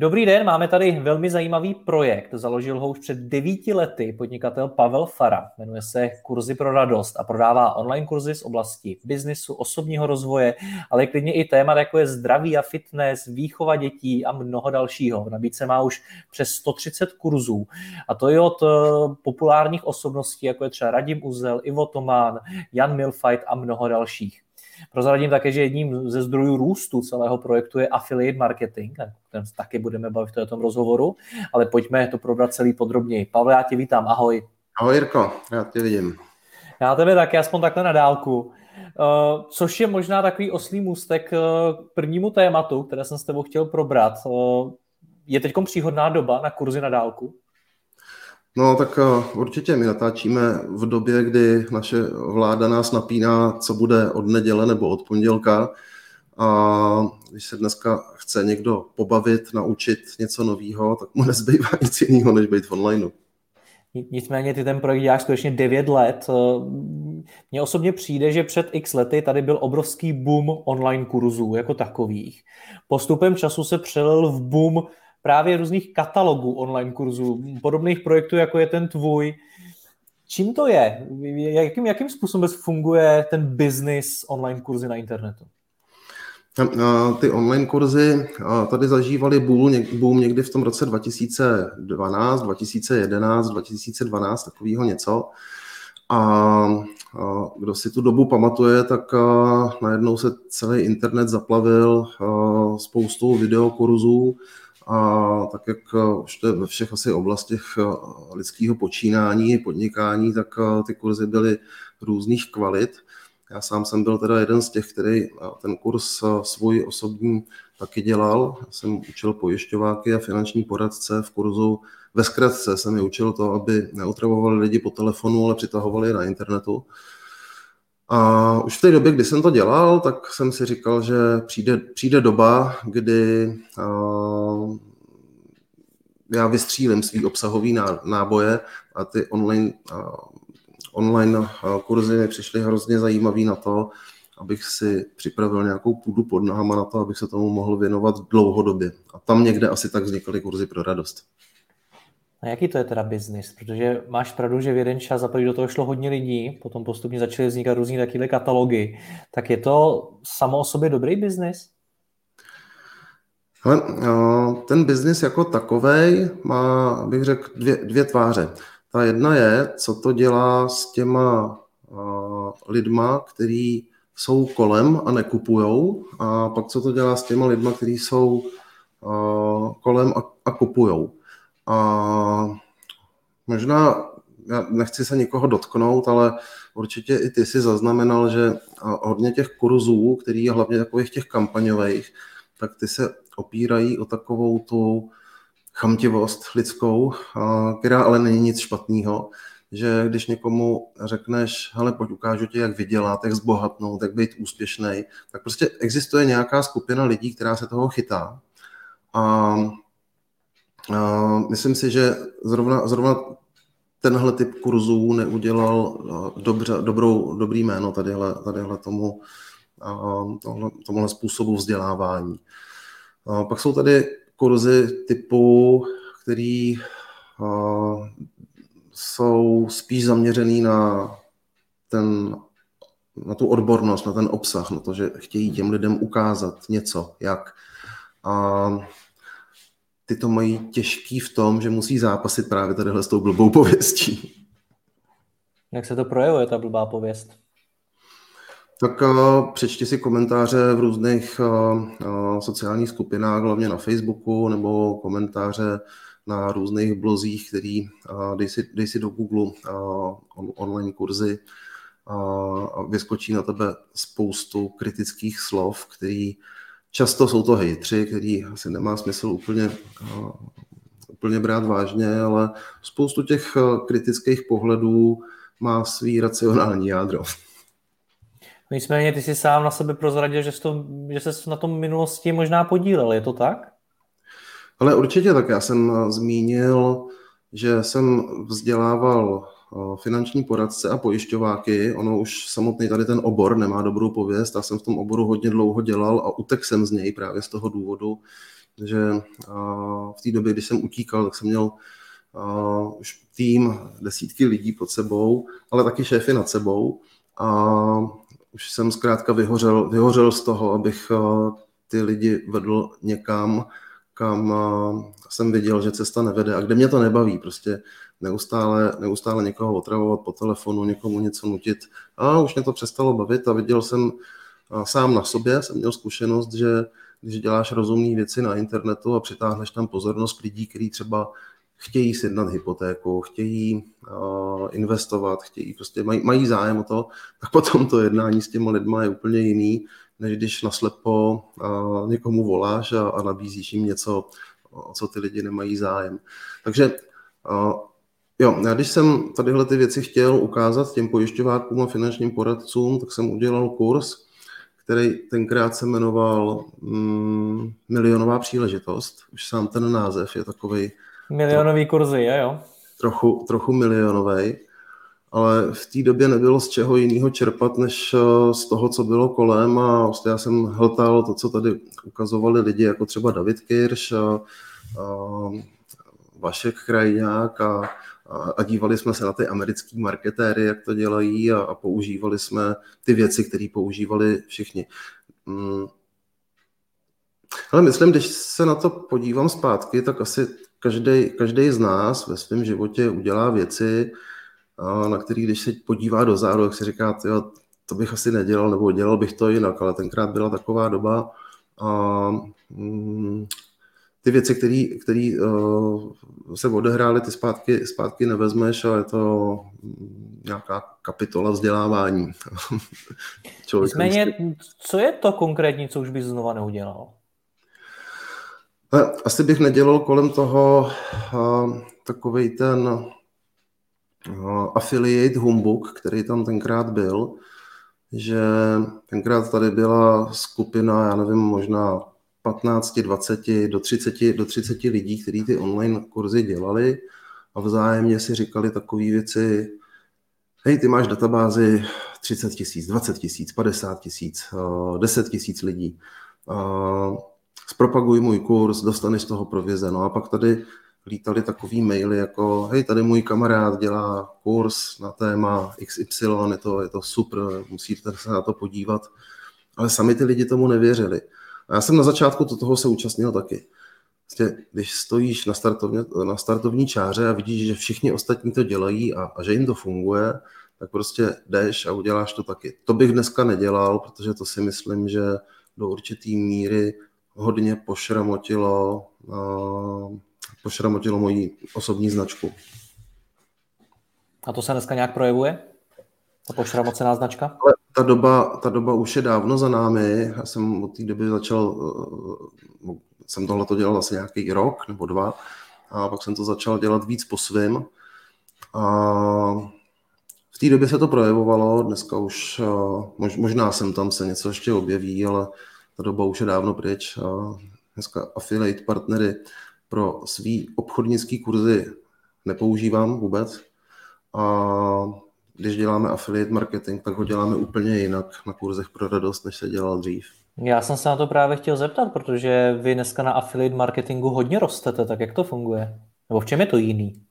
Dobrý den, máme tady velmi zajímavý projekt. Založil ho už před devíti lety podnikatel Pavel Fara. Jmenuje se Kurzy pro radost a prodává online kurzy z oblasti biznisu, osobního rozvoje, ale klidně i témat jako je zdraví a fitness, výchova dětí a mnoho dalšího. V nabídce má už přes 130 kurzů a to je od eh, populárních osobností, jako je třeba Radim Uzel, Ivo Tomán, Jan Milfight a mnoho dalších. Prozradím také, že jedním ze zdrojů růstu celého projektu je affiliate marketing, ten taky budeme bavit v tomto rozhovoru, ale pojďme to probrat celý podrobněji. Pavle, já tě vítám, ahoj. Ahoj Jirko, já tě vidím. Já tebe taky, aspoň takhle na dálku. Uh, což je možná takový oslý můstek uh, k prvnímu tématu, které jsem s tebou chtěl probrat. Uh, je teď příhodná doba na kurzy na dálku? No tak eh, určitě my natáčíme v době, kdy naše vláda nás napíná, co bude od neděle nebo od pondělka. A když se dneska chce někdo pobavit, naučit něco nového, tak mu nezbývá nic jiného, než být v onlineu. Nicméně ty ten projekt děláš skutečně 9 let. Eh, mně osobně přijde, že před x lety tady byl obrovský boom online kurzů jako takových. Postupem času se přelil v boom právě různých katalogů online kurzů, podobných projektů, jako je ten tvůj. Čím to je? Jakým, jakým způsobem funguje ten business online kurzy na internetu? Ty online kurzy tady zažívali boom někdy v tom roce 2012, 2011, 2012, takového něco. A kdo si tu dobu pamatuje, tak najednou se celý internet zaplavil spoustou videokurzů, a tak jak eh, už to je ve všech asi oblastech eh, lidského počínání, podnikání, tak eh, ty kurzy byly různých kvalit. Já sám jsem byl teda jeden z těch, který ten kurz svůj osobní taky dělal. Já jsem učil pojišťováky a finanční poradce v kurzu. Ve zkratce jsem je učil to, aby neotravovali lidi po telefonu, ale přitahovali je na internetu. A už v té době, kdy jsem to dělal, tak jsem si říkal, že přijde, přijde doba, kdy já vystřílím svý obsahový náboje a ty online, online kurzy mi přišly hrozně zajímavý na to, abych si připravil nějakou půdu pod nohama na to, abych se tomu mohl věnovat dlouhodobě. A tam někde asi tak vznikaly kurzy pro radost. A jaký to je teda biznis? Protože máš pravdu, že v jeden čas za do toho šlo hodně lidí, potom postupně začaly vznikat různý takové katalogy. Tak je to samo o sobě dobrý biznis? Ale, ten biznis jako takový má, bych řekl, dvě, dvě tváře. Ta jedna je, co to dělá s těma lidma, který jsou kolem a nekupujou, a pak co to dělá s těma lidma, kteří jsou kolem a, a kupujou. A možná, já nechci se nikoho dotknout, ale určitě i ty si zaznamenal, že hodně těch kurzů, který je hlavně takových těch kampaňových, tak ty se opírají o takovou tu chamtivost lidskou, která ale není nic špatného, že když někomu řekneš, hele, pojď ukážu ti, jak vydělat, jak zbohatnout, jak být úspěšný, tak prostě existuje nějaká skupina lidí, která se toho chytá. A Myslím si, že zrovna, zrovna tenhle typ kurzů neudělal dobře, dobrou, dobrý jméno tadyhle, tadyhle tomu, tohle, tomuhle způsobu vzdělávání. Pak jsou tady kurzy typu, který jsou spíš zaměřený na ten na tu odbornost, na ten obsah, na to, že chtějí těm lidem ukázat něco, jak. A ty to mají těžký v tom, že musí zápasit právě tadyhle s tou blbou pověstí. Jak se to projevuje, ta blbá pověst? Tak uh, přečti si komentáře v různých uh, uh, sociálních skupinách, hlavně na Facebooku, nebo komentáře na různých blozích, který dej si, dej si do Google on, online kurzy a vyskočí na tebe spoustu kritických slov, který často jsou to hejtři, který asi nemá smysl úplně, úplně brát vážně, ale spoustu těch kritických pohledů má svý racionální jádro. Nicméně ty jsi sám na sebe prozradil, že jsi, to, že jsi na tom minulosti možná podílel, je to tak? Ale určitě tak. Já jsem eh, zmínil, že jsem vzdělával eh, finanční poradce a pojišťováky. Ono už samotný tady ten obor nemá dobrou pověst. Já jsem v tom oboru hodně dlouho dělal a utek jsem z něj právě z toho důvodu, že eh, v té době, když jsem utíkal, tak jsem měl už tým desítky lidí pod sebou, ale taky šéfy nad sebou. A už jsem zkrátka vyhořel, vyhořel z toho, abych ty lidi vedl někam, kam jsem viděl, že cesta nevede a kde mě to nebaví. Prostě neustále, neustále někoho otravovat po telefonu, někomu něco nutit. A už mě to přestalo bavit a viděl jsem sám na sobě, jsem měl zkušenost, že když děláš rozumné věci na internetu a přitáhneš tam pozornost lidí, kteří třeba chtějí sjednat hypotéku, chtějí uh, investovat, chtějí prostě mají, mají zájem o to, tak potom to jednání s těma lidma je úplně jiný, než když naslepo uh, někomu voláš a, a nabízíš jim něco, o co ty lidi nemají zájem. Takže uh, jo, já když jsem tadyhle ty věci chtěl ukázat těm pojišťovákům a finančním poradcům, tak jsem udělal kurz, který tenkrát se jmenoval mm, Milionová příležitost. Už sám ten název je takový. Milionový kurzy, jo? Trochu, trochu milionový ale v té době nebylo z čeho jiného čerpat, než eh, z toho, co bylo kolem a vlastně já jsem hltal to, co tady ukazovali lidi, jako třeba David Kirš, a, a Vašek Krajňák a, a dívali jsme se na ty americký marketéry, jak to dělají a, a používali jsme ty věci, které používali všichni. Hmm. Ale myslím, když se na to podívám zpátky, tak asi každý z nás ve svém životě udělá věci, na který, když se podívá do záru, tak si říká, to bych asi nedělal, nebo dělal bych to jinak, ale tenkrát byla taková doba a mm, ty věci, které uh, se odehrály, ty zpátky, zpátky nevezmeš a je to nějaká kapitola vzdělávání. Nicméně, co je to konkrétní, co už bys znova neudělal? Asi bych nedělal kolem toho uh, takovej ten affiliate humbug, který tam tenkrát byl, že tenkrát tady byla skupina, já nevím, možná 15, 20, do 30, do 30 lidí, kteří ty online kurzy dělali a vzájemně si říkali takové věci, hej, ty máš databázi 30 tisíc, 20 tisíc, 50 tisíc, 10 tisíc lidí, zpropaguj můj kurz, dostaneš z toho provize. No a pak tady lítali takový maily jako hej, tady můj kamarád dělá kurz na téma XY, je to, je to super, musíte se na to podívat. Ale sami ty lidi tomu nevěřili. A já jsem na začátku to toho se účastnil taky. Vlastně, když stojíš na, startovně, na startovní čáře a vidíš, že všichni ostatní to dělají a, a že jim to funguje, tak prostě jdeš a uděláš to taky. To bych dneska nedělal, protože to si myslím, že do určitý míry hodně pošramotilo uh, pošramotilo moji osobní značku. A to se dneska nějak projevuje? Ta pošramocená značka? Ale ta doba, ta doba už je dávno za námi. Já jsem od té doby začal, eh, jsem tohle to dělal asi nějaký rok nebo dva a pak jsem to začal dělat víc po svém. A v té době se to projevovalo, dneska už eh, možná jsem tam se něco ještě objeví, ale ta doba už je dávno pryč. Dneska affiliate partnery pro svý obchodnický kurzy nepoužívám vůbec. A když děláme affiliate marketing, tak ho děláme úplně jinak na kurzech pro radost, než se dělal dřív. Já jsem se na to právě chtěl zeptat, protože vy dneska na affiliate marketingu hodně rostete, tak jak to funguje? Nebo v čem je to jiný?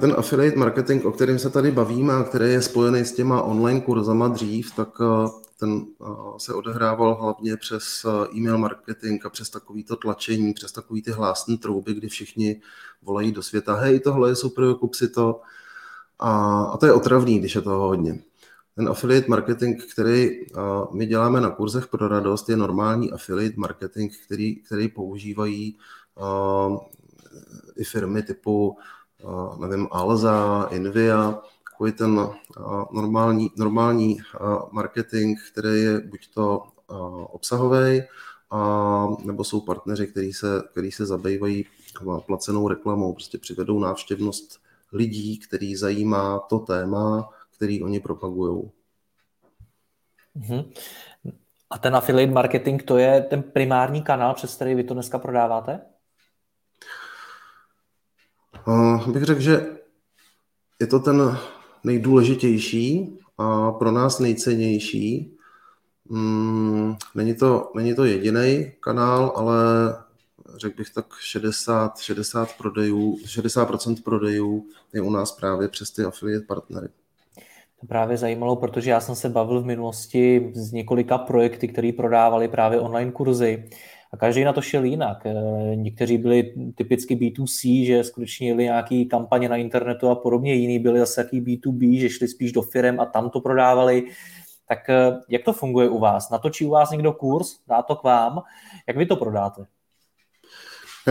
Ten affiliate marketing, o kterém se tady bavíme a který je spojený s těma online kurzama dřív, tak eh, ten eh, se odehrával hlavně přes eh, e-mail marketing a přes takovýto tlačení, přes takový ty hlásné trouby, kdy všichni volají do světa, hej, tohle je super, kup si to. A, a to je otravný, když je toho hodně. Ten affiliate marketing, který my děláme na kurzech pro radost, je normální affiliate marketing, který, který používají i firmy typu, nevím, Alza, Invia, takový ten normální, normální marketing, který je buď to obsahový, a, nebo jsou partneři, kteří se, který se zabývají placenou reklamou, prostě přivedou návštěvnost lidí, který zajímá to téma, který oni propagují. Mm-hmm. A ten affiliate marketing, to je ten primární kanál, přes který vy to dneska prodáváte? Uh, bych řekl, že je to ten nejdůležitější a pro nás nejcennější. Mm, není to, není to jediný kanál, ale řekl bych tak 60, 60 prodejů, 60% prodejů je u nás právě přes ty affiliate partnery. To právě zajímalo, protože já jsem se bavil v minulosti s několika projekty, které prodávali právě online kurzy a každý na to šel jinak. Eh, někteří byli typicky B2C, že skutečně jeli nějaký kampaně na internetu a podobně, jiní byli zase jaký B2B, že šli spíš do firm a tam to prodávali. Tak eh, jak to funguje u vás? Natočí u vás někdo kurz, dá to k vám, jak vy to prodáte?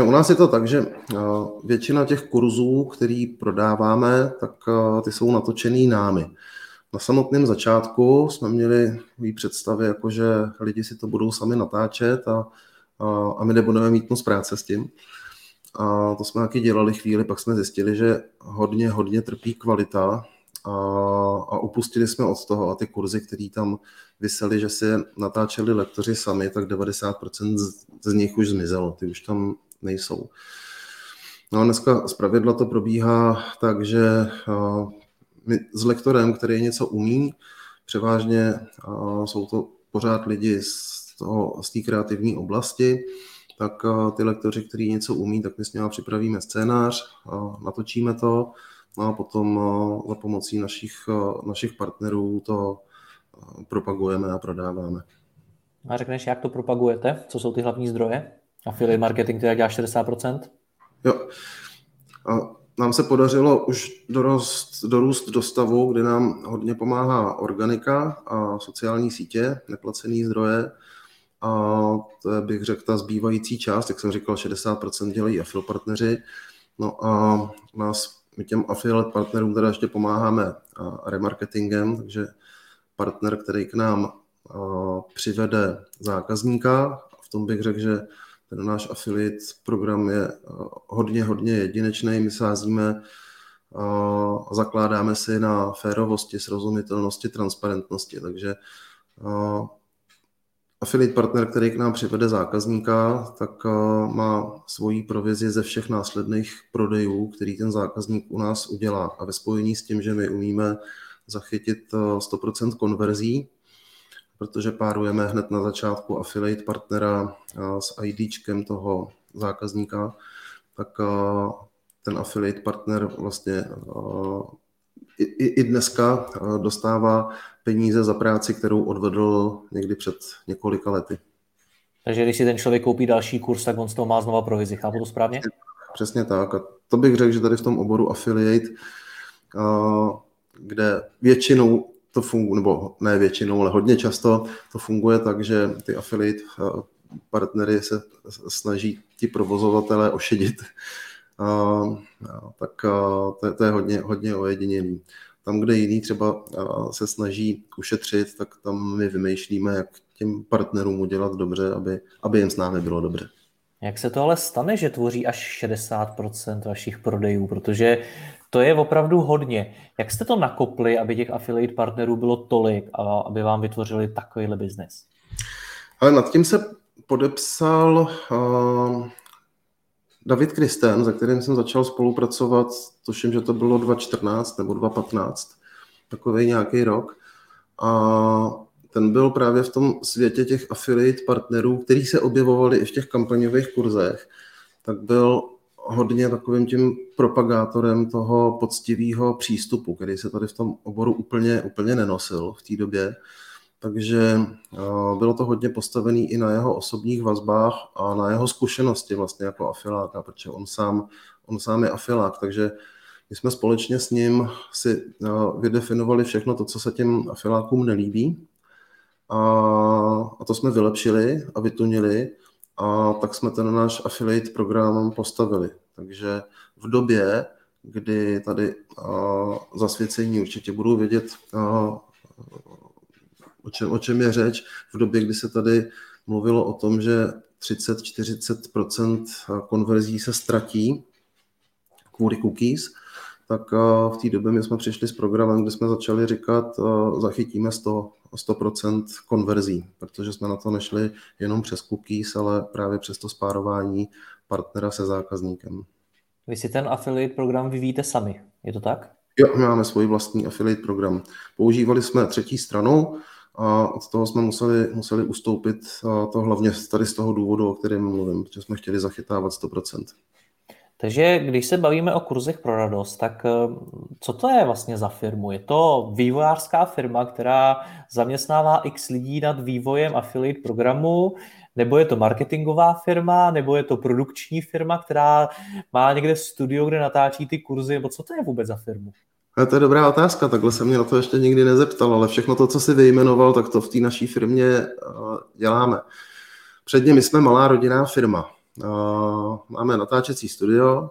U nás je to tak, že eh, většina těch kurzů, který prodáváme, tak ty jsou natočený námi. Na samotném začátku jsme měli představy, jako že lidi si to budou sami natáčet a a my nebudeme mít moc práce s tím. A to jsme taky dělali chvíli, pak jsme zjistili, že hodně, hodně trpí kvalita a, a upustili jsme od toho a ty kurzy, které tam vysely, že si natáčeli lektoři sami, tak 90% z, z nich už zmizelo, ty už tam nejsou. No a dneska z pravidla to probíhá tak, že my s lektorem, který něco umí, převážně jsou to pořád lidi z toho, z té kreativní oblasti, tak eh, ty lektoři, kteří něco umí, tak my s nimi připravíme scénář, natočíme to no a potom eh, za pomocí našich, eh, našich partnerů to propagujeme a prodáváme. A řekneš, jak to propagujete? Co jsou ty hlavní zdroje? Affiliate marketing, který dělá 60%? Jo. A nám se podařilo už dorost, dorůst do stavu, kdy nám hodně pomáhá organika a sociální sítě, neplacený zdroje, a bych řekl, ta zbývající část, jak jsem říkal, 60% dělají afil partneři. No a nás, my těm affiliate partnerům teda ještě pomáháme remarketingem, takže partner, který k nám přivede zákazníka, v tom bych řekl, že ten náš affiliate program je hodně, hodně jedinečný. My sázíme a zakládáme si na férovosti, srozumitelnosti, transparentnosti, takže affiliate partner, který k nám přivede zákazníka, tak eh, má svoji provizi ze všech následných prodejů, který ten zákazník u nás udělá. A ve spojení s tím, že my umíme zachytit 100% eh, konverzí, protože párujeme hned na začátku affiliate partnera eh, s IDčkem toho zákazníka, tak ten affiliate partner vlastně i, i dneska dostává peníze za práci, kterou odvedl někdy před několika lety. Takže když si ten člověk koupí další kurz, tak on z toho má znova provizi. Chápu to správně? Přesně tak. A to bych řekl, že tady v tom oboru affiliate, kde většinou to funguje, nebo ne většinou, ale hodně často to funguje tak, že ty affiliate partnery se snaží ti provozovatelé ošedit, tak to, to je hodně, hodně ojedinělý. Tam, kde jiný třeba se snaží ušetřit, tak tam my vymýšlíme, jak těm partnerům udělat dobře, aby, aby jim s námi bylo dobře. Jak se to ale stane, že tvoří až 60% vašich prodejů, protože to je opravdu hodně. Jak jste to nakopli, aby těch affiliate partnerů bylo tolik a aby vám vytvořili takovýhle biznes? Ale nad tím se podepsal uh, David Kristen, za kterým jsem začal spolupracovat, tuším, že to bylo 2014 nebo 2015, takový nějaký rok. A ten byl právě v tom světě těch affiliate partnerů, který se objevovali i v těch kampaňových kurzech, tak byl hodně takovým tím propagátorem toho poctivého přístupu, který se tady v tom oboru úplně, úplně nenosil v té době. Takže bylo to hodně postavené i na jeho osobních vazbách a na jeho zkušenosti vlastně jako afiláka, protože on sám, on sám je afilák, takže my jsme společně s ním si vydefinovali všechno to, co se těm afilákům nelíbí a, a to jsme vylepšili a vytunili a tak jsme ten náš affiliate program postavili. Takže v době, kdy tady zasvěcení určitě budou vědět, o čem, o čem je řeč, v době, kdy se tady mluvilo o tom, že 30-40% konverzí se ztratí kvůli cookies, tak v té době my jsme přišli s programem, kde jsme začali říkat, zachytíme 100, 100% konverzí, protože jsme na to nešli jenom přes cookies, ale právě přes to spárování partnera se zákazníkem. Vy si ten affiliate program vyvíjíte sami, je to tak? Jo, my máme svůj vlastní affiliate program. Používali jsme třetí stranu a od toho jsme museli, museli ustoupit to hlavně tady z toho důvodu, o kterém mluvím, protože jsme chtěli zachytávat 100%. Takže když se bavíme o kurzech pro radost, tak eh, co to je vlastně za firmu? Je to vývojářská firma, která zaměstnává x lidí nad vývojem affiliate programu, nebo je to marketingová firma, nebo je to produkční firma, která má někde studio, kde natáčí ty kurzy, nebo co to je vůbec za firmu? A to je dobrá otázka, takhle se mě na to ještě nikdy nezeptal, ale všechno to, co si vyjmenoval, tak to v té naší firmě eh, děláme. Předně my jsme malá rodinná firma. Eh, máme natáčecí studio,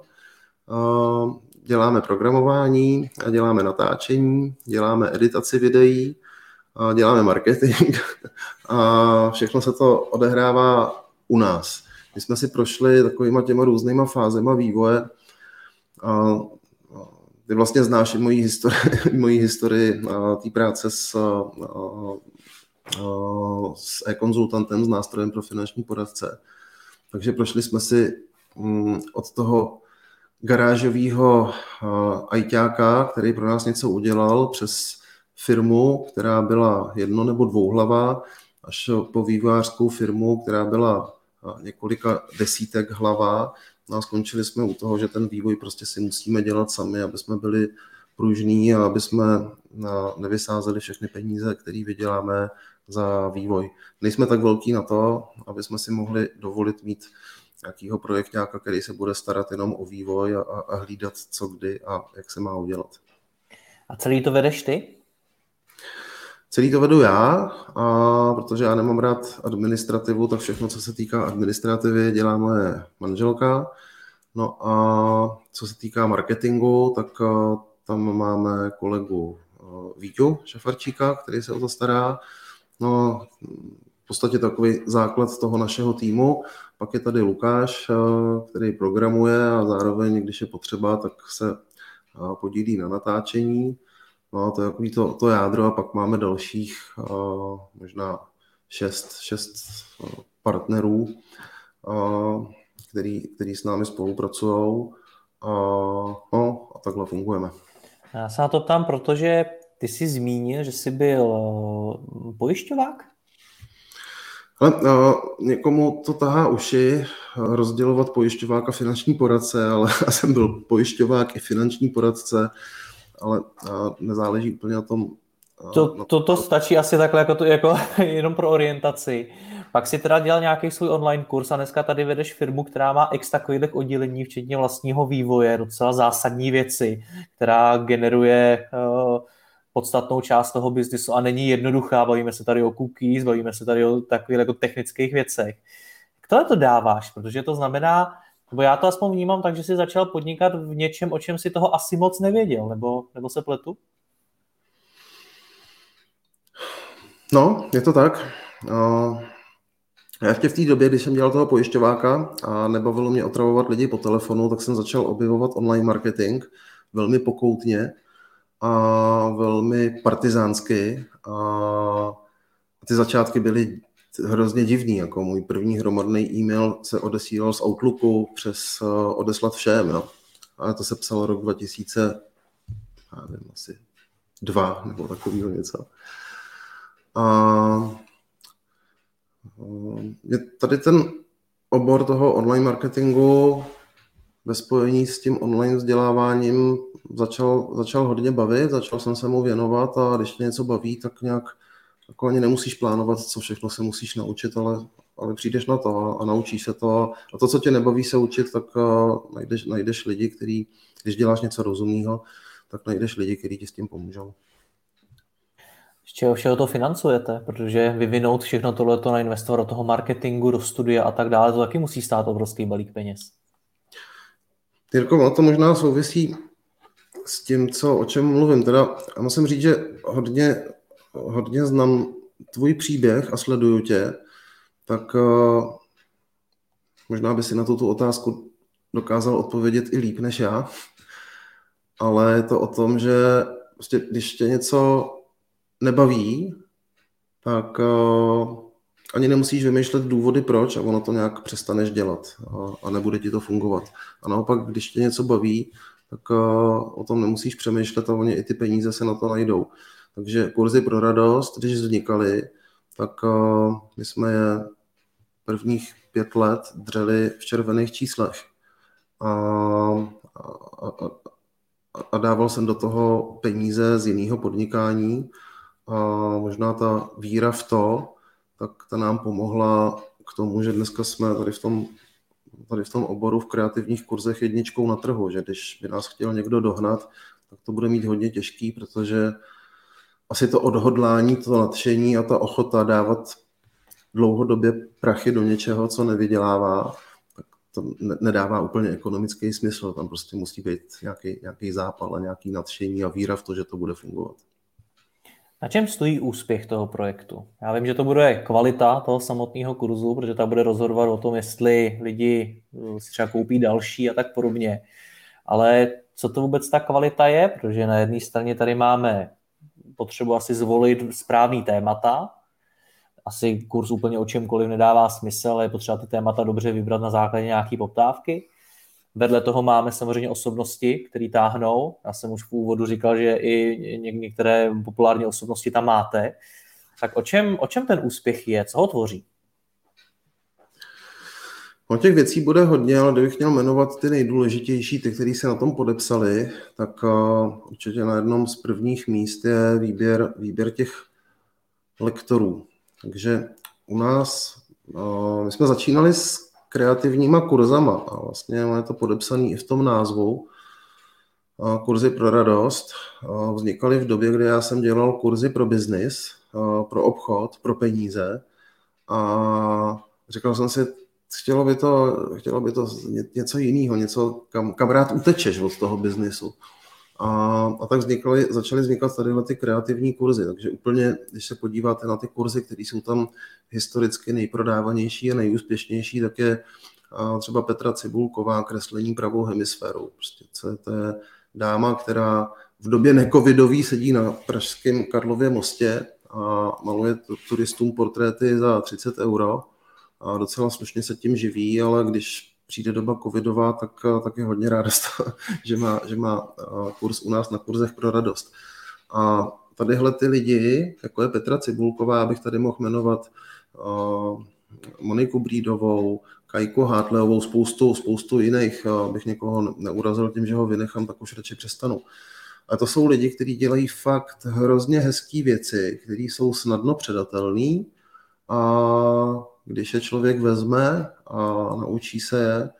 eh, děláme programování, děláme natáčení, děláme editaci videí, děláme marketing a všechno se to odehrává u nás. My jsme si prošli takovýma těma různýma fázema vývoje. Ty vlastně znáš i moji historii, moji historii té práce s, s e-konzultantem, s nástrojem pro finanční poradce. Takže prošli jsme si mm, od toho garážového ajťáka, který pro nás něco udělal, přes firmu, která byla jedno nebo dvouhlavá, až po vývojářskou firmu, která byla několika desítek hlavá. A skončili jsme u toho, že ten vývoj prostě si musíme dělat sami, aby jsme byli pružní a aby jsme nevysázeli všechny peníze, které vyděláme za vývoj. Nejsme tak velký na to, aby jsme si mohli dovolit mít nějakého projektáka, který se bude starat jenom o vývoj a, a hlídat, co kdy a jak se má udělat. A celý to vedeš ty? Celý to vedu já, a protože já nemám rád administrativu, tak všechno, co se týká administrativy, dělá moje manželka. No a co se týká marketingu, tak eh, tam máme kolegu eh, Víťu Šafarčíka, který se o to stará. No, v podstatě takový základ toho našeho týmu. Pak je tady Lukáš, eh, který programuje a zároveň, když je potřeba, tak se podílí na natáčení. No, to je takový to, to jádro a pak máme dalších uh, možná šest, šest uh, partnerů, uh, který, který s námi spolupracují uh, no, a takhle fungujeme. Já se na to ptám, protože ty jsi zmínil, že jsi byl pojišťovák? Ale uh, někomu to tahá uši rozdělovat pojišťovák a finanční poradce, ale já jsem byl pojišťovák i finanční poradce ale nezáleží úplně na tom. To, na to, to stačí asi takhle jako, to, jako jenom pro orientaci. Pak si teda dělal nějaký svůj online kurz a dneska tady vedeš firmu, která má x takových oddělení, včetně vlastního vývoje, docela zásadní věci, která generuje uh, podstatnou část toho biznisu a není jednoduchá. Bavíme se tady o cookies, bavíme se tady o takových jako technických věcech. Jak to dáváš? Protože to znamená, nebo já to aspoň vnímám tak, že jsi začal podnikat v něčem, o čem si toho asi moc nevěděl, nebo, nebo se pletu? No, je to tak. Já ještě v té době, když jsem dělal toho pojišťováka a nebavilo mě otravovat lidi po telefonu, tak jsem začal objevovat online marketing velmi pokoutně a velmi partizánsky. A ty začátky byly hrozně divný, jako můj první hromadný e-mail se odesílal z Outlooku přes uh, odeslat všem, jo. Ale to se psalo rok 2000, já nevím, asi dva nebo takového něco. A uh, je tady ten obor toho online marketingu ve spojení s tím online vzděláváním začal, začal hodně bavit, začal jsem se mu věnovat a když mě něco baví, tak nějak jako ani nemusíš plánovat, co všechno se musíš naučit, ale, ale přijdeš na to a, a naučíš se to. A to, co tě nebaví se učit, tak uh, najdeš, najdeš lidi, který, když děláš něco rozumného, tak najdeš lidi, kteří ti s tím pomůžou. Z čeho všeho to financujete? Protože vyvinout všechno tohleto na investor do toho marketingu, do studia a tak dále, to taky musí stát obrovský balík peněz. Jirko, to možná souvisí s tím, co, o čem mluvím. Teda já musím říct, že hodně, hodně znám tvůj příběh a sleduju tě, tak uh, možná by si na tuto otázku dokázal odpovědět i líp než já, ale je to o tom, že prostě, když tě něco nebaví, tak uh, ani nemusíš vymýšlet důvody proč a ono to nějak přestaneš dělat a, nebude ti to fungovat. A naopak, když tě něco baví, tak uh, o tom nemusíš přemýšlet a oni i ty peníze se na to najdou. Takže kurzy pro radost, když vznikaly, tak uh, my jsme je prvních pět let dřeli v červených číslech. A, a, a, a dával jsem do toho peníze z jiného podnikání a možná ta víra v to, tak ta nám pomohla k tomu, že dneska jsme tady v tom, tady v tom oboru v kreativních kurzech jedničkou na trhu, že když by nás chtěl někdo dohnat, tak to bude mít hodně těžký, protože asi to odhodlání, to nadšení a ta ochota dávat dlouhodobě prachy do něčeho, co nevydělává, tak to nedává úplně ekonomický smysl. Tam prostě musí být nějaký, nějaký zápal a nějaký nadšení a víra v to, že to bude fungovat. Na čem stojí úspěch toho projektu? Já vím, že to bude kvalita toho samotného kurzu, protože ta bude rozhodovat o tom, jestli lidi eh, si třeba koupí další a tak podobně. Ale co to vůbec ta kvalita je? Protože na jedné straně tady máme potřebu asi zvolit správný témata. Asi kurz úplně o čemkoliv nedává smysl, ale je potřeba ty témata dobře vybrat na základě nějaké poptávky. Vedle toho máme samozřejmě osobnosti, které táhnou. Já jsem už v úvodu říkal, že i některé populární osobnosti tam máte. Tak o čem, o čem ten úspěch je? Co ho tvoří? O těch věcí bude hodně, ale kdybych měl jmenovat ty nejdůležitější, ty, kteří se na tom podepsali, tak uh, určitě na jednom z prvních míst je výběr, výběr těch lektorů. Takže u nás, uh, my jsme začínali s kreativníma kurzama a vlastně je to podepsané i v tom názvu. Kurzy pro radost vznikaly v době, kdy já jsem dělal kurzy pro biznis, pro obchod, pro peníze a říkal jsem si, chtělo by to, chtělo by to něco jiného, něco, kam, kam rád utečeš od toho biznisu. A, a tak vznikaly, začaly vznikat tady ty kreativní kurzy. Takže úplně, když se podíváte na ty kurzy, které jsou tam historicky nejprodávanější a nejúspěšnější, tak je a třeba Petra Cibulková, kreslení pravou hemisférou. Prostě to je dáma, která v době necovidový sedí na pražském Karlově mostě a maluje turistům portréty za 30 euro a docela slušně se tím živí, ale když přijde doba covidová, tak, tak je hodně ráda, že má, že má kurz u nás na kurzech pro radost. A tadyhle ty lidi, jako je Petra Cibulková, abych tady mohl jmenovat uh, Moniku Brídovou, Kajku Hátleovou, spoustu, spoustu jiných, abych někoho neurazil tím, že ho vynechám, tak už radši přestanu. A to jsou lidi, kteří dělají fakt hrozně hezké věci, které jsou snadno předatelné a když je člověk vezme a naučí se je,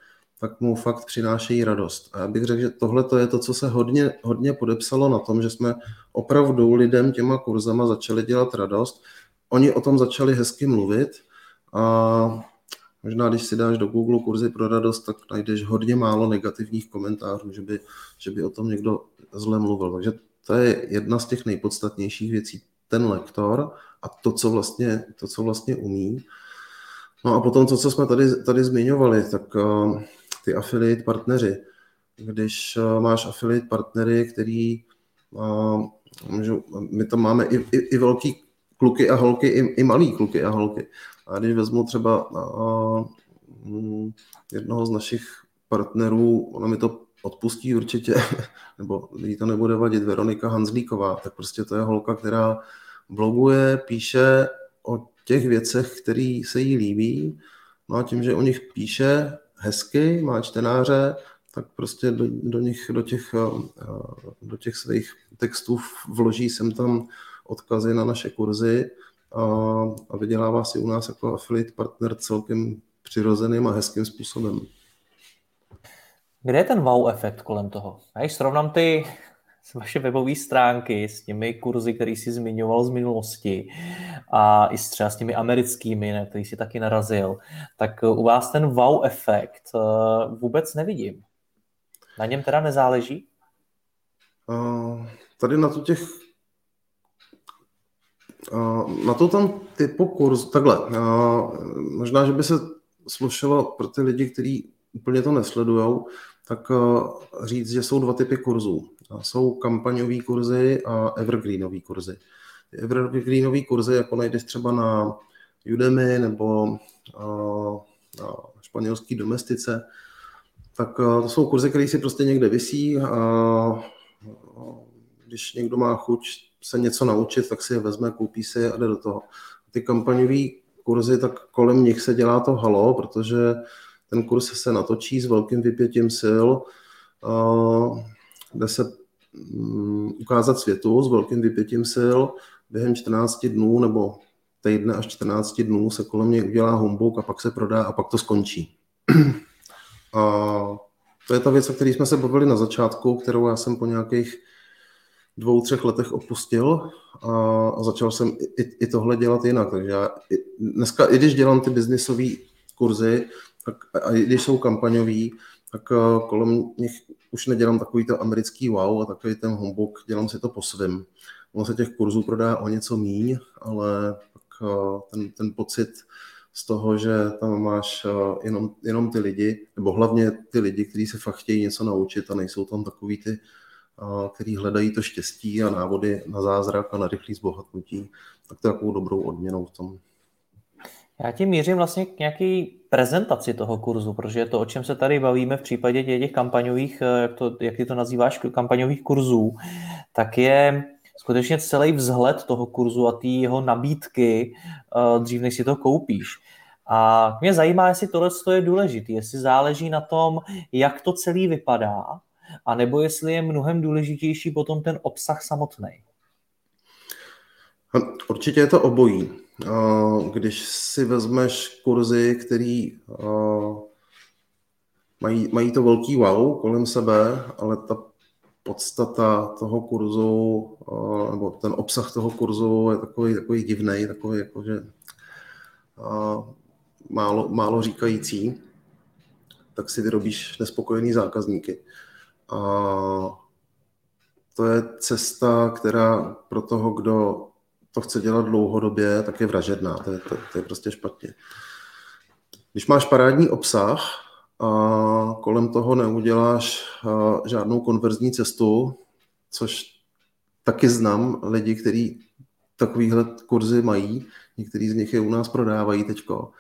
tak mu fakt přinášejí radost. A já bych řekl, že tohle to je to, co se hodně, hodně podepsalo na tom, že jsme opravdu lidem těma kurzama začali dělat radost. Oni o tom začali hezky mluvit a možná, když si dáš do Google kurzy pro radost, tak najdeš hodně málo negativních komentářů, že by, že by o tom někdo zle mluvil. Takže to je jedna z těch nejpodstatnějších věcí, ten lektor a to, co vlastně, to, co vlastně umí. No a potom to, co jsme tady, tady zmiňovali, tak uh, ty affiliate partneři. Když uh, máš affiliate partnery, který uh, můžu, my tam máme i, i, i velký kluky a holky, i, i malý kluky a holky. A když vezmu třeba uh, jednoho z našich partnerů, ona mi to odpustí určitě, nebo jí to nebude vadit, Veronika Hanzlíková, tak prostě to je holka, která bloguje, píše o těch věcech, které se jí líbí. No a tím, že o nich píše hezky, má čtenáře, tak prostě do, do nich, do těch, do těch svých textů vloží sem tam odkazy na naše kurzy a, a vydělává si u nás jako affiliate partner celkem přirozeným a hezkým způsobem. Kde je ten wow efekt kolem toho? Já srovnám ty vaše webové stránky s těmi kurzy, které jsi zmiňoval z minulosti a i s třeba s těmi americkými, na který jsi taky narazil, tak u vás ten wow efekt eh, vůbec nevidím. Na něm teda nezáleží? Uh, tady na to těch na to tam typu kurz, takhle, možná, že by se slušelo pro ty lidi, kteří úplně to nesledují, tak říct, že jsou dva typy kurzů. Jsou kampaňové kurzy a evergreenové kurzy. Evergreenové kurzy, jako najdeš třeba na Udemy nebo na španělský domestice, tak to jsou kurzy, které si prostě někde visí a když někdo má chuť se něco naučit, tak si je vezme, koupí si je a jde do toho. Ty kampaňové kurzy, tak kolem nich se dělá to halo, protože ten kurz se natočí s velkým vypětím sil, jde se mm, ukázat světu s velkým vypětím sil během 14 dnů nebo týdne až 14 dnů se kolem něj udělá humbuk a pak se prodá a pak to skončí. A to je ta věc, o které jsme se bavili na začátku, kterou já jsem po nějakých dvou, třech letech opustil a, začal jsem i, i tohle dělat jinak. Takže já dneska, i když dělám ty biznisové kurzy, tak a i když jsou kampaňový, tak uh, kolem nich už nedělám takový to americký wow a takový ten humbug, dělám si to po svém. Ono se těch kurzů prodá o něco míň, ale pak uh, ten, ten pocit z toho, že tam máš uh, jenom, jenom ty lidi, nebo hlavně ty lidi, kteří se fakt chtějí něco naučit a nejsou tam takový ty který hledají to štěstí a návody na zázrak a na rychlý zbohatnutí, tak to je takovou dobrou odměnou v tom. Já tím mířím vlastně k nějaké prezentaci toho kurzu, protože to, o čem se tady bavíme v případě těch kampaňových, eh, jak, to, jak ty to nazýváš, kampaňových kurzů, tak je skutečně celý vzhled toho kurzu a té jeho nabídky eh, dřív, než si to koupíš. A mě zajímá, jestli tohle je důležité, jestli záleží na tom, jak to celý vypadá, a nebo jestli je mnohem důležitější potom ten obsah samotný? Určitě je to obojí. Když si vezmeš kurzy, který mají, mají to velký wow kolem sebe, ale ta podstata toho kurzu, nebo ten obsah toho kurzu je takový, takový divný, takový jako, že málo, málo říkající, tak si vyrobíš nespokojený zákazníky. A to je cesta, která pro toho, kdo to chce dělat dlouhodobě, tak je vražedná. To je, to, to je prostě špatně. Když máš parádní obsah a kolem toho neuděláš žádnou konverzní cestu, což taky znám lidi, kteří takovýhle kurzy mají, některý z nich je u nás prodávají teďko,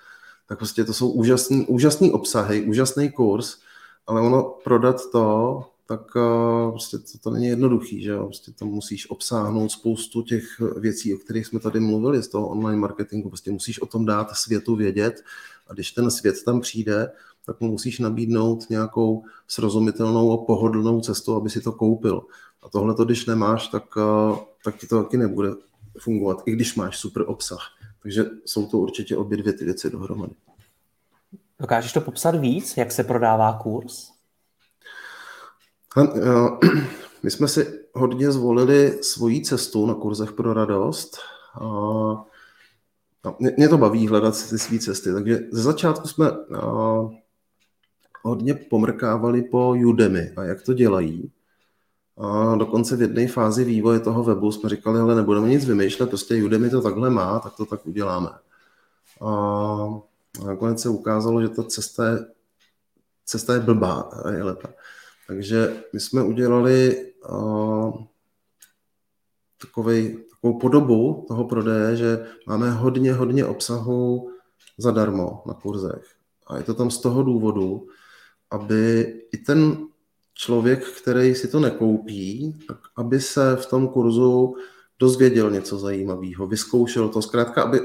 tak prostě to jsou úžasný, úžasný obsahy, úžasný kurz, ale ono prodat to tak uh, prostě to, to není jednoduchý, že jo? Prostě tam musíš obsáhnout spoustu těch věcí, o kterých jsme tady mluvili z toho online marketingu. Prostě musíš o tom dát světu vědět a když ten svět tam přijde, tak mu musíš nabídnout nějakou srozumitelnou a pohodlnou cestu, aby si to koupil. A tohle to, když nemáš, tak, uh, tak ti to taky nebude fungovat, i když máš super obsah. Takže jsou to určitě obě dvě ty věci dohromady. Dokážeš to popsat víc, jak se prodává kurz? My jsme si hodně zvolili svoji cestu na kurzech pro radost. No, mě to baví hledat si ty své cesty, takže ze začátku jsme hodně pomrkávali po Udemy a jak to dělají. A dokonce v jedné fázi vývoje toho webu jsme říkali, ale nebudeme nic vymýšlet, prostě Udemy to takhle má, tak to tak uděláme. A nakonec se ukázalo, že ta cesta je, cesta je blbá je lepá. Takže my jsme udělali uh, takovej, takovou podobu toho prodeje, že máme hodně, hodně obsahu zadarmo na kurzech. A je to tam z toho důvodu, aby i ten člověk, který si to nekoupí, tak aby se v tom kurzu dozvěděl něco zajímavého, vyzkoušel to, zkrátka, aby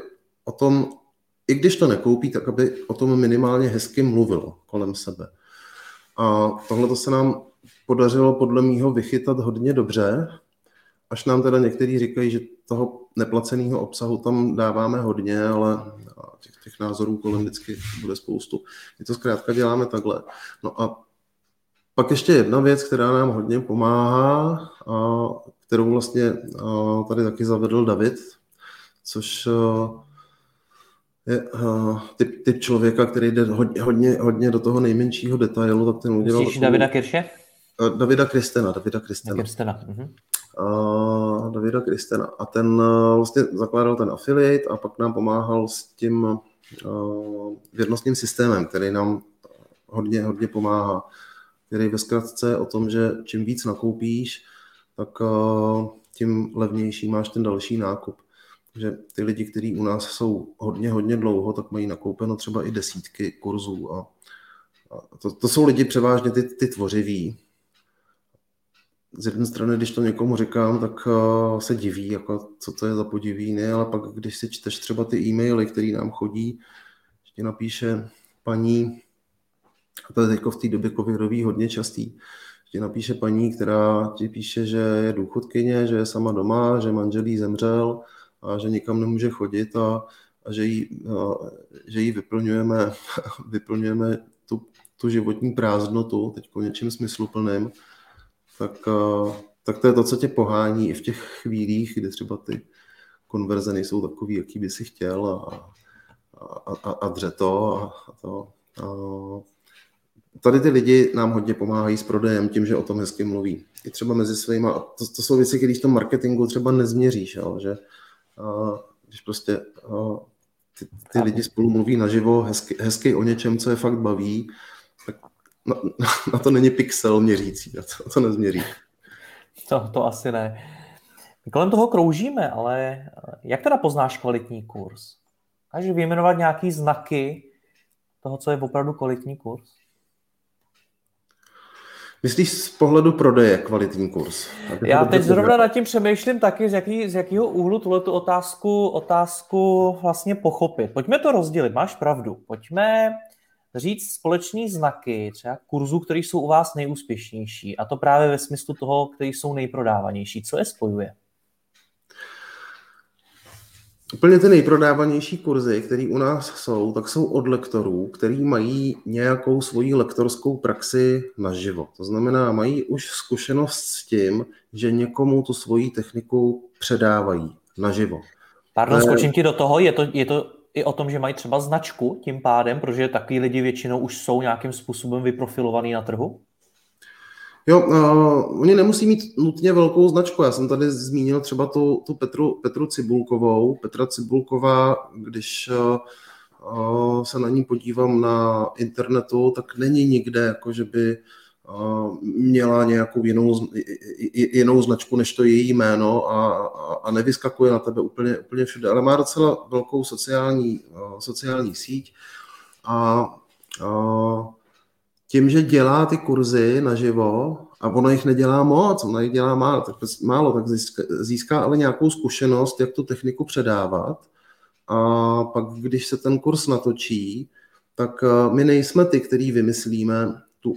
o tom, i když to nekoupí, tak aby o tom minimálně hezky mluvil kolem sebe. A tohle to se nám podařilo podle mýho vychytat hodně dobře, až nám teda někteří říkají, že toho neplaceného obsahu tam dáváme hodně, ale těch, těch názorů kolem vždycky bude spoustu. My to zkrátka děláme takhle. No a pak ještě jedna věc, která nám hodně pomáhá, a kterou vlastně tady taky zavedl David, což je uh, typ, typ člověka, který jde hodně, hodně, hodně do toho nejmenšího detailu, tak ten udělal... Myslíš. Davida Kirše? Davida Kristena. Davida Kristena. Kristena. Uh-huh. Uh, Davida Kristena. A ten uh, vlastně zakládal ten affiliate a pak nám pomáhal s tím uh, věrnostním systémem, který nám hodně, hodně pomáhá. Který ve zkratce o tom, že čím víc nakoupíš, tak uh, tím levnější máš ten další nákup. Takže ty lidi, kteří u nás jsou hodně, hodně dlouho, tak mají nakoupeno třeba i desítky kurzů. A, a to, to jsou lidi převážně ty, ty tvořiví. Z jedné strany, když to někomu říkám, tak uh, se diví, jako, co to je za podivíny, ale pak, když si čteš třeba ty e-maily, které nám chodí, ti napíše paní, a to je teď v té době covidový hodně častý, ti napíše paní, která ti píše, že je důchodkyně, že je sama doma, že manželí zemřel, a že nikam nemůže chodit a, a že, jí, a, že jí vyplňujeme, vyplňujeme tu, tu životní prázdnotu teď něčím smysluplným, tak, a, tak to je to, co tě pohání i v těch chvílích, kdy třeba ty konverze nejsou takový, jaký by si chtěl a, a, a, a dře to a, a to. A, tady ty lidi nám hodně pomáhají s prodejem tím, že o tom hezky mluví. I třeba mezi svými, to, to jsou věci, které v tom marketingu třeba nezměříš, ale že když prostě ty, ty lidi spolu mluví naživo hezky, hezky o něčem, co je fakt baví, tak na, na to není pixel měřící, na to, to nezměří. To, to asi ne. My kolem toho kroužíme, ale jak teda poznáš kvalitní kurz? Máš vyjmenovat nějaký znaky toho, co je opravdu kvalitní kurz? Myslíš z pohledu prodeje kvalitní kurz? Já teď zrovna nad tím přemýšlím taky, z, jaký, z jakého úhlu tuhle otázku, otázku vlastně pochopit. Pojďme to rozdělit, máš pravdu. Pojďme říct společné znaky třeba kurzů, které jsou u vás nejúspěšnější a to právě ve smyslu toho, které jsou nejprodávanější. Co je spojuje? Úplně ty nejprodávanější kurzy, které u nás jsou, tak jsou od lektorů, který mají nějakou svoji lektorskou praxi naživo. To znamená, mají už zkušenost s tím, že někomu tu svoji techniku předávají naživo. Pardon, Ale... skočím ti do toho. Je to, je to i o tom, že mají třeba značku tím pádem, protože takový lidi většinou už jsou nějakým způsobem vyprofilovaný na trhu? Jo, uh, oni nemusí mít nutně velkou značku. Já jsem tady zmínil třeba tu, tu Petru, Petru Cibulkovou. Petra Cibulková, když uh, se na ní podívám na internetu, tak není nikde, jako že by uh, měla nějakou jinou, jinou značku, než to její jméno a, a, a nevyskakuje na tebe úplně, úplně všude, ale má docela velkou sociální, uh, sociální síť a uh, tím, že dělá ty kurzy naživo a ono jich nedělá moc, ona jich dělá málo, tak, málo, tak získá, získá ale nějakou zkušenost, jak tu techniku předávat a pak, když se ten kurz natočí, tak eh, my nejsme ty, který vymyslíme tu,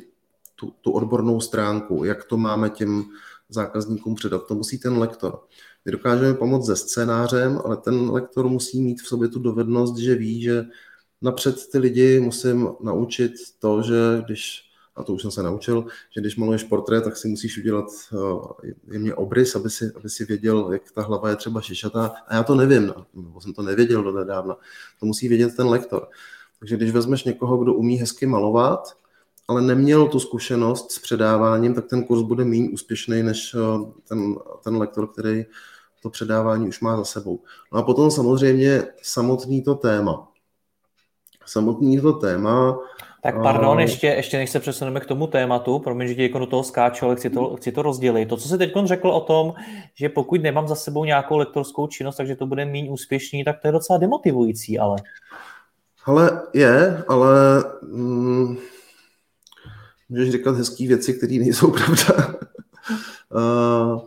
tu, tu odbornou stránku, jak to máme těm zákazníkům předat. To musí ten lektor. My dokážeme pomoct se scénářem, ale ten lektor musí mít v sobě tu dovednost, že ví, že napřed ty lidi musím naučit to, že když, a to už jsem se naučil, že když maluješ portrét, tak si musíš udělat uh, jemně obrys, aby si, aby si věděl, jak ta hlava je třeba šišatá. A já to nevím, nebo jsem to nevěděl do nedávna. To musí vědět ten lektor. Takže když vezmeš někoho, kdo umí hezky malovat, ale neměl tu zkušenost s předáváním, tak ten kurz bude méně úspěšný než uh, ten, ten lektor, který to předávání už má za sebou. No a potom samozřejmě samotný to téma samotný to téma. Tak pardon, ještě, ještě než se přesuneme k tomu tématu, promiň, že ti jako do toho skáču, ale chci to, chci to rozdělit. To, co jsi teď řekl o tom, že pokud nemám za sebou nějakou lektorskou činnost, takže to bude méně úspěšný, tak to je docela demotivující, ale. Ale je, ale mm, můžeš říkat hezké věci, které nejsou pravda. uh,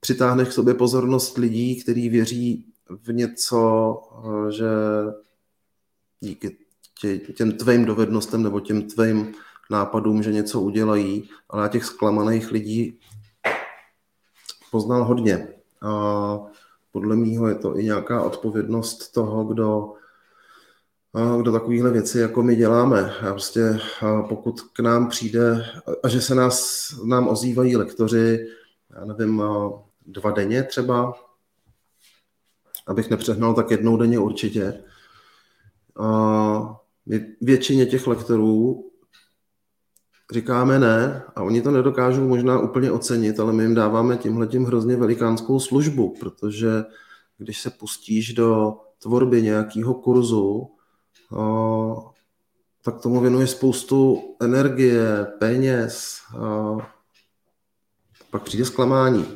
přitáhneš k sobě pozornost lidí, kteří věří v něco, že díky tě, těm tvým dovednostem nebo těm tvým nápadům, že něco udělají, ale já těch zklamaných lidí poznal hodně. A podle mýho je to i nějaká odpovědnost toho, kdo, kdo takovéhle věci jako my děláme. A prostě pokud k nám přijde, a že se nás, nám ozývají lektoři, já nevím, dva denně třeba, abych nepřehnal, tak jednou denně určitě, a většině těch lektorů říkáme ne a oni to nedokážou možná úplně ocenit, ale my jim dáváme tímhle tím hrozně velikánskou službu, protože když se pustíš do tvorby nějakého kurzu, tak tomu věnuje spoustu energie, peněz, pak přijde zklamání.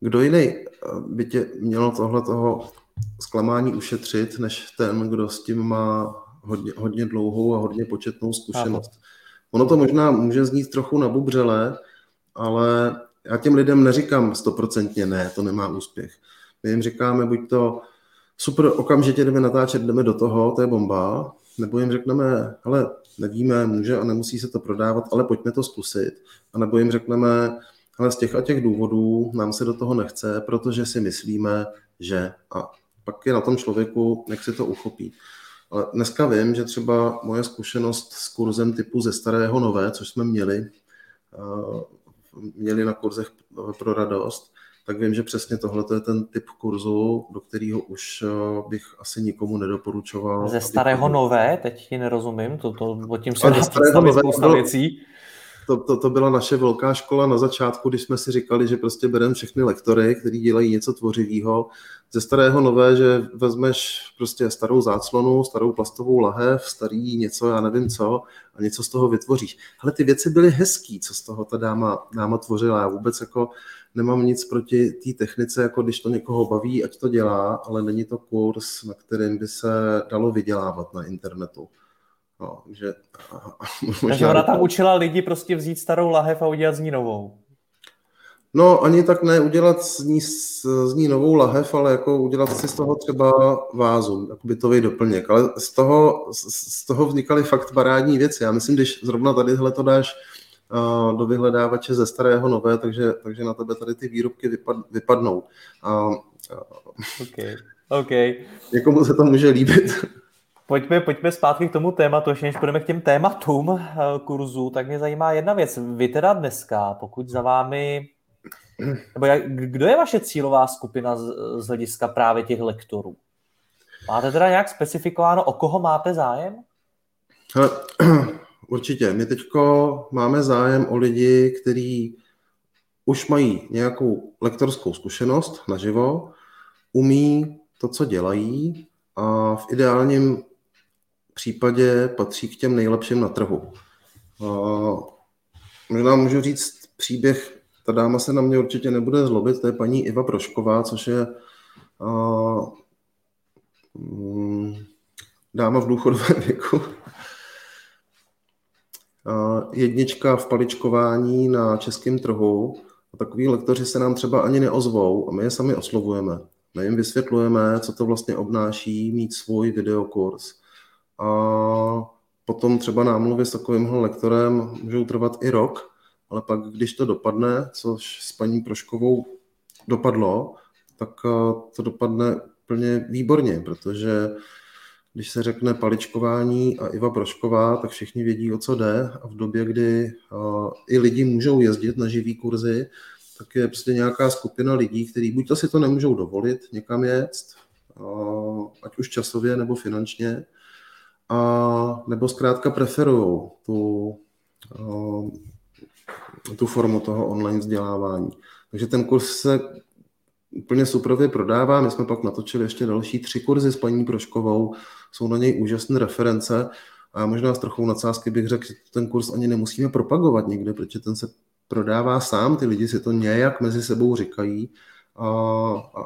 Kdo jiný by tě měl tohle toho zklamání ušetřit, než ten, kdo s tím má hodně, hodně dlouhou a hodně početnou zkušenost. Ono to možná může znít trochu nabubřele, ale já těm lidem neříkám stoprocentně ne, to nemá úspěch. My jim říkáme buď to super, okamžitě jdeme natáčet, jdeme do toho, to je bomba, nebo jim řekneme, ale nevíme, může a nemusí se to prodávat, ale pojďme to zkusit. A nebo jim řekneme, ale z těch a těch důvodů nám se do toho nechce, protože si myslíme, že a pak je na tom člověku, jak si to uchopí. Ale dneska vím, že třeba moje zkušenost s kurzem typu ze starého nové, což jsme měli, eh, měli na kurzech pro radost, tak vím, že přesně tohle je ten typ kurzu, do kterého už eh, bych asi nikomu nedoporučoval. Ze starého nové, teď ti nerozumím, to, to, o tím se dá představit spousta věcí to, to, to byla naše velká škola na začátku, když jsme si říkali, že prostě bereme všechny lektory, kteří dělají něco tvořivého. Ze starého nové, že vezmeš prostě starou záclonu, starou plastovou lahev, starý něco, já nevím co, a něco z toho vytvoříš. Ale ty věci byly hezký, co z toho ta dáma, dáma tvořila. Já vůbec jako nemám nic proti té technice, jako když to někoho baví, ať to dělá, ale není to kurz, na kterým by se dalo vydělávat na internetu. No, že, možná... Takže ona tam učila lidi prostě vzít starou lahev a udělat z ní novou. No, ani tak ne udělat z ní, z ní novou lahev, ale jako udělat si z toho třeba vázu, jako bytový doplněk. Ale z toho, z toho vznikaly fakt parádní věci. Já myslím, když zrovna tadyhle to dáš uh, do vyhledávače ze starého nové, takže, takže na tebe tady ty výrobky vypad, vypadnou. Uh, uh, okay. Okay. Někomu se to může líbit. Pojďme, pojďme zpátky k tomu tématu, ještě než půjdeme k těm tématům eh, kurzu, tak mě zajímá jedna věc. Vy teda dneska, pokud za vámi, nebo jak, kdo je vaše cílová skupina z, z hlediska právě těch lektorů? Máte teda nějak specifikováno, o koho máte zájem? Hele, určitě. My teď máme zájem o lidi, kteří už mají nějakou lektorskou zkušenost naživo, umí to, co dělají a v ideálním případě patří k těm nejlepším na trhu. Možná můžu říct příběh, ta dáma se na mě určitě nebude zlobit, to je paní Iva Prošková, což je mm, dáma v důchodovém věku. Jednička v paličkování na českém trhu. A takový lektoři se nám třeba ani neozvou a my je sami oslovujeme. My jim vysvětlujeme, co to vlastně obnáší mít svůj videokurs a potom třeba námluvy s takovýmhle lektorem můžou trvat i rok, ale pak, když to dopadne, což s paní Proškovou dopadlo, tak eh, to dopadne úplně výborně, protože když se řekne paličkování a Iva Prošková, tak všichni vědí, o co jde. A v době, kdy uh, i lidi můžou jezdit na živý kurzy, tak je prostě nějaká skupina lidí, kteří buď to si to nemůžou dovolit někam jet, uh, ať už časově nebo finančně, a nebo zkrátka preferují tu, tu formu toho online vzdělávání. Takže ten kurz se úplně suprově prodává. My jsme pak natočili ještě další tři kurzy s paní Proškovou. Jsou na něj úžasné reference. A možná s trochou nadsázky bych řekl, že ten kurz ani nemusíme propagovat někde, protože ten se prodává sám, ty lidi si to nějak mezi sebou říkají a, a,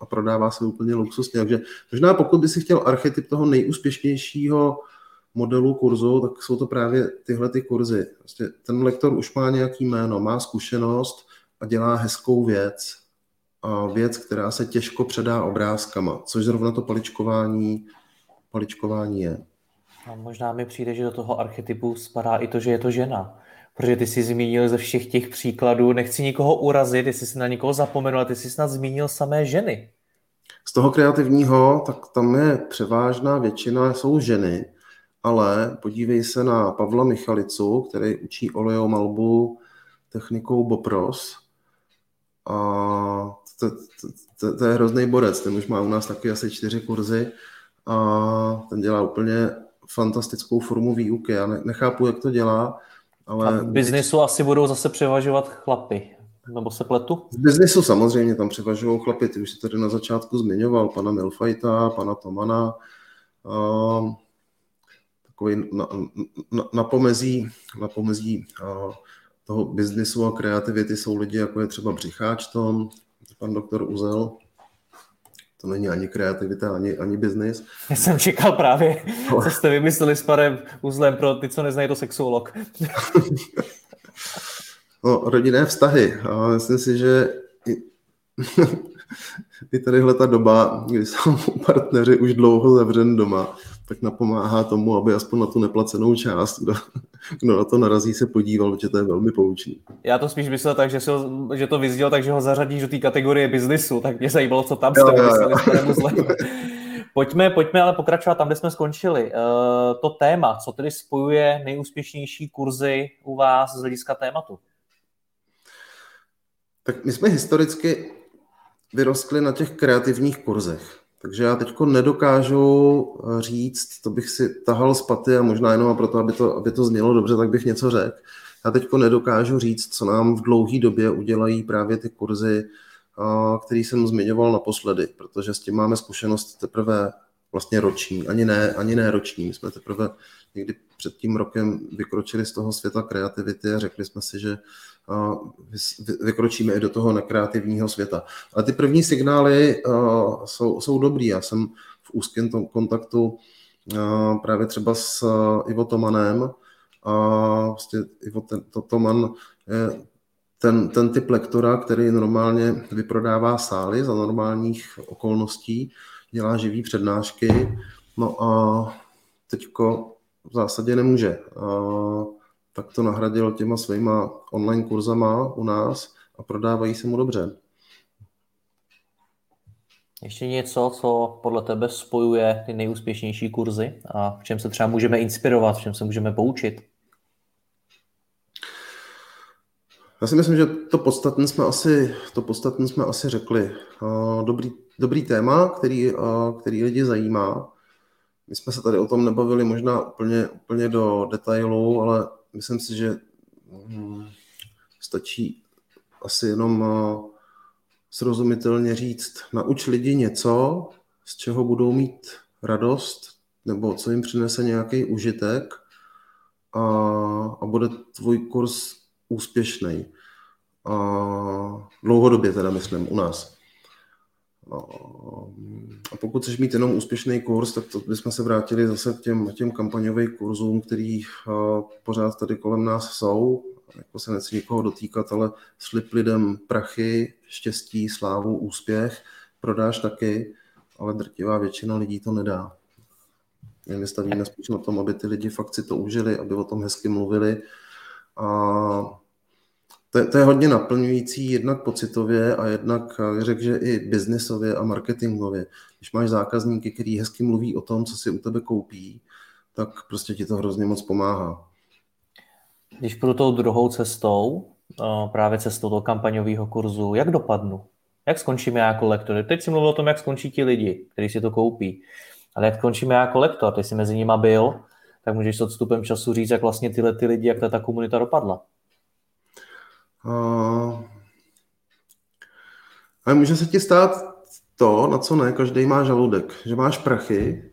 a prodává se úplně luxusně. Takže možná pokud by si chtěl archetyp toho nejúspěšnějšího modelu kurzu, tak jsou to právě tyhle ty kurzy. Prostě ten lektor už má nějaký jméno, má zkušenost a dělá hezkou věc. A věc, která se těžko předá obrázkama, což zrovna to paličkování, paličkování je. A možná mi přijde, že do toho archetypu spadá i to, že je to žena. Protože ty jsi zmínil ze všech těch příkladů, nechci nikoho urazit, jestli jsi na někoho zapomenul, ale ty jsi snad zmínil samé ženy. Z toho kreativního, tak tam je převážná většina, jsou ženy, ale podívej se na Pavla Michalicu, který učí oleomalbu technikou Bopros. A to, to, to, to je hrozný borec, ten už má u nás taky asi čtyři kurzy a ten dělá úplně fantastickou formu výuky. Já nechápu, jak to dělá, ale... A v biznisu asi budou zase převažovat chlapy, nebo se pletu? V biznisu samozřejmě tam převažují chlapy, ty už si tady na začátku zmiňoval, pana Milfajta, pana Tomana, uh, takový na, na, na pomezí, na pomezí uh, toho biznisu a kreativity jsou lidi, jako je třeba Břicháč Tom, pan doktor Uzel, to není ani kreativita, ani, ani biznis. Já jsem čekal právě, co jste vymysleli s panem Uzlem pro ty, co neznají to sexuolog. no, rodinné vztahy. A myslím si, že i, i tadyhle ta doba, kdy jsou partneři už dlouho zavřen doma, tak napomáhá tomu, aby aspoň na tu neplacenou část, kdo, kdo na to narazí, se podíval, že to je velmi poučný. Já to spíš myslel tak, že, si ho, že to vyzděl tak, že ho zařadíš do té kategorie biznisu, tak mě zajímalo, co tam jste vymysleli Pojďme, pojďme ale pokračovat tam, kde jsme skončili. Uh, to téma, co tedy spojuje nejúspěšnější kurzy u vás z hlediska tématu? Tak my jsme historicky vyrostli na těch kreativních kurzech. Takže já teď nedokážu eh, říct, to bych si tahal z paty a možná jenom proto, aby to, aby to znělo dobře, tak bych něco řekl. Já teď nedokážu říct, co nám v dlouhé době udělají právě ty kurzy, eh, který jsem zmiňoval naposledy, protože s tím máme zkušenost teprve vlastně roční, ani ne, ani ne roční. My jsme teprve někdy před tím rokem vykročili z toho světa kreativity a řekli jsme si, že vykročíme i do toho nekreativního světa. Ale ty první signály jsou, jsou dobrý. Já jsem v úzkém kontaktu právě třeba s Ivo Tomanem a vlastně Ivo Toman je ten, ten typ lektora, který normálně vyprodává sály za normálních okolností, dělá živý přednášky, no a teďko v zásadě nemůže. A tak to nahradil těma svýma online kurzama u nás a prodávají se mu dobře. Ještě něco, co podle tebe spojuje ty nejúspěšnější kurzy a v čem se třeba můžeme inspirovat, v čem se můžeme poučit? Já si myslím, že to podstatné jsme asi, to podstatné jsme asi řekli. Dobrý, dobrý téma, který, který lidi zajímá. My jsme se tady o tom nebavili možná úplně, úplně do detailu, ale myslím si, že hm, stačí asi jenom srozumitelně říct, nauč lidi něco, z čeho budou mít radost, nebo co jim přinese nějaký užitek a, a bude tvůj kurz úspěšný. A dlouhodobě teda myslím u nás. A pokud chceš mít jenom úspěšný kurz, tak to bychom se vrátili zase k těm, těm kampaňovým kurzům, který pořád tady kolem nás jsou. Jako se nechci nikoho dotýkat, ale slib lidem prachy, štěstí, slávu, úspěch, prodáš taky, ale drtivá většina lidí to nedá. My stavíme spíš na tom, aby ty lidi fakt si to užili, aby o tom hezky mluvili. A to to je hodně naplňující jednak pocitově a jednak řekl, že i biznesově a marketingově. Když máš zákazníky, který hezky mluví o tom, co si u tebe koupí, tak prostě ti to hrozně moc pomáhá. Když půjdu tou druhou cestou, právě cestou toho kampaňového kurzu, jak dopadnu? Jak skončíme jako lektor? Teď si mluvil o tom, jak skončí ti lidi, kteří si to koupí. Ale jak skončíme jako lektor, ty jsi mezi nimi byl, tak můžeš s odstupem času říct, jak vlastně tyhle ty lidi, jak ta komunita dopadla. Ale může se ti stát to, na co ne každý má žaludek, že máš prachy,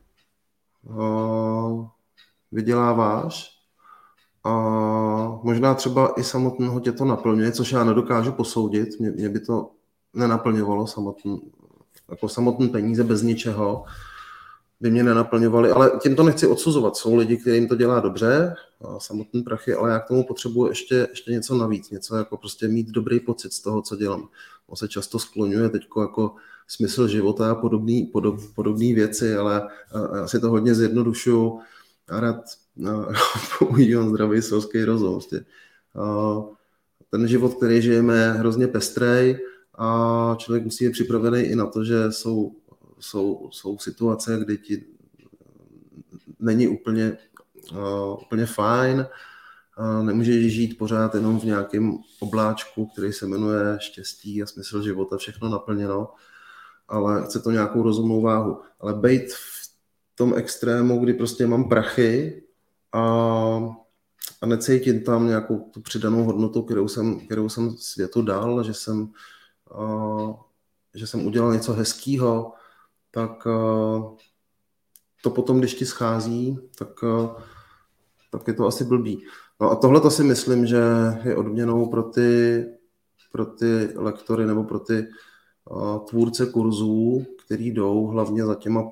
vyděláváš a možná třeba i samotného tě to naplňuje, což já nedokážu posoudit, mě, mě by to nenaplňovalo samotný, jako samotný peníze bez ničeho, by mě nenaplňovaly, ale tím to nechci odsuzovat. Jsou lidi, kterým to dělá dobře, samotný prachy, ale já k tomu potřebuji ještě, ještě něco navíc, něco jako prostě mít dobrý pocit z toho, co dělám. On se často skloňuje teď jako smysl života a podobné podob, podobný věci, ale já si to hodně zjednodušuju a rád používám zdravý selský rozum. Prostě. Ten život, který žijeme, je hrozně pestrej a člověk musí být připravený i na to, že jsou jsou, jsou situace, kdy ti není úplně, uh, úplně fajn, uh, nemůžeš žít pořád jenom v nějakém obláčku, který se jmenuje štěstí a smysl života, všechno naplněno, ale chce to nějakou rozumnou váhu. Ale být v tom extrému, kdy prostě mám prachy a, a necítím tam nějakou tu přidanou hodnotu, kterou jsem, kterou jsem světu dal, že jsem, a, že jsem udělal něco hezkého, tak a, to potom, když ti schází, tak, a, tak je to asi blbý. No a tohle to si myslím, že je odměnou pro ty, pro ty lektory nebo pro ty uh, tvůrce kurzů, který jdou hlavně za těma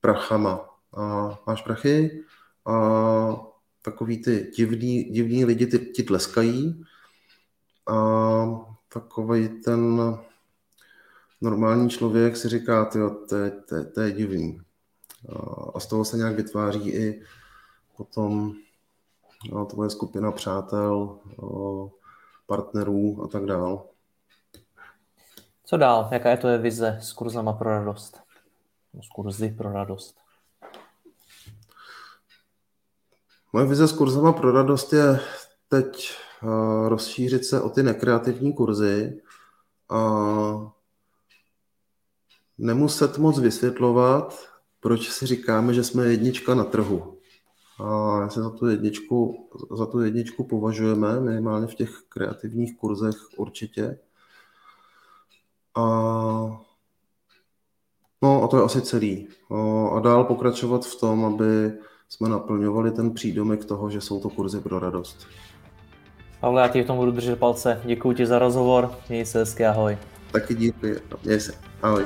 prachama. A máš prachy a takový ty divní, divní lidi ty, ti tleskají a takový ten normální člověk si říká, tyjo, to, je, to, to je divný. A z toho se nějak vytváří i potom no, tvoje skupina přátel, partnerů a tak dál. Co dál? Jaká je to je vize s kurzama pro radost? S kurzy pro radost? Moje vize s kurzama pro radost je teď rozšířit se o ty nekreativní kurzy a nemuset moc vysvětlovat, proč si říkáme, že jsme jednička na trhu. A se za tu jedničku, za tu jedničku považujeme, minimálně v těch kreativních kurzech určitě. A, no a to je asi celý. A dál pokračovat v tom, aby jsme naplňovali ten přídomek toho, že jsou to kurzy pro radost. Pavle, já ti v tom budu držet palce. Děkuji ti za rozhovor. Měj se hezky, ahoj. Taky díky. Měj se. Ahoj.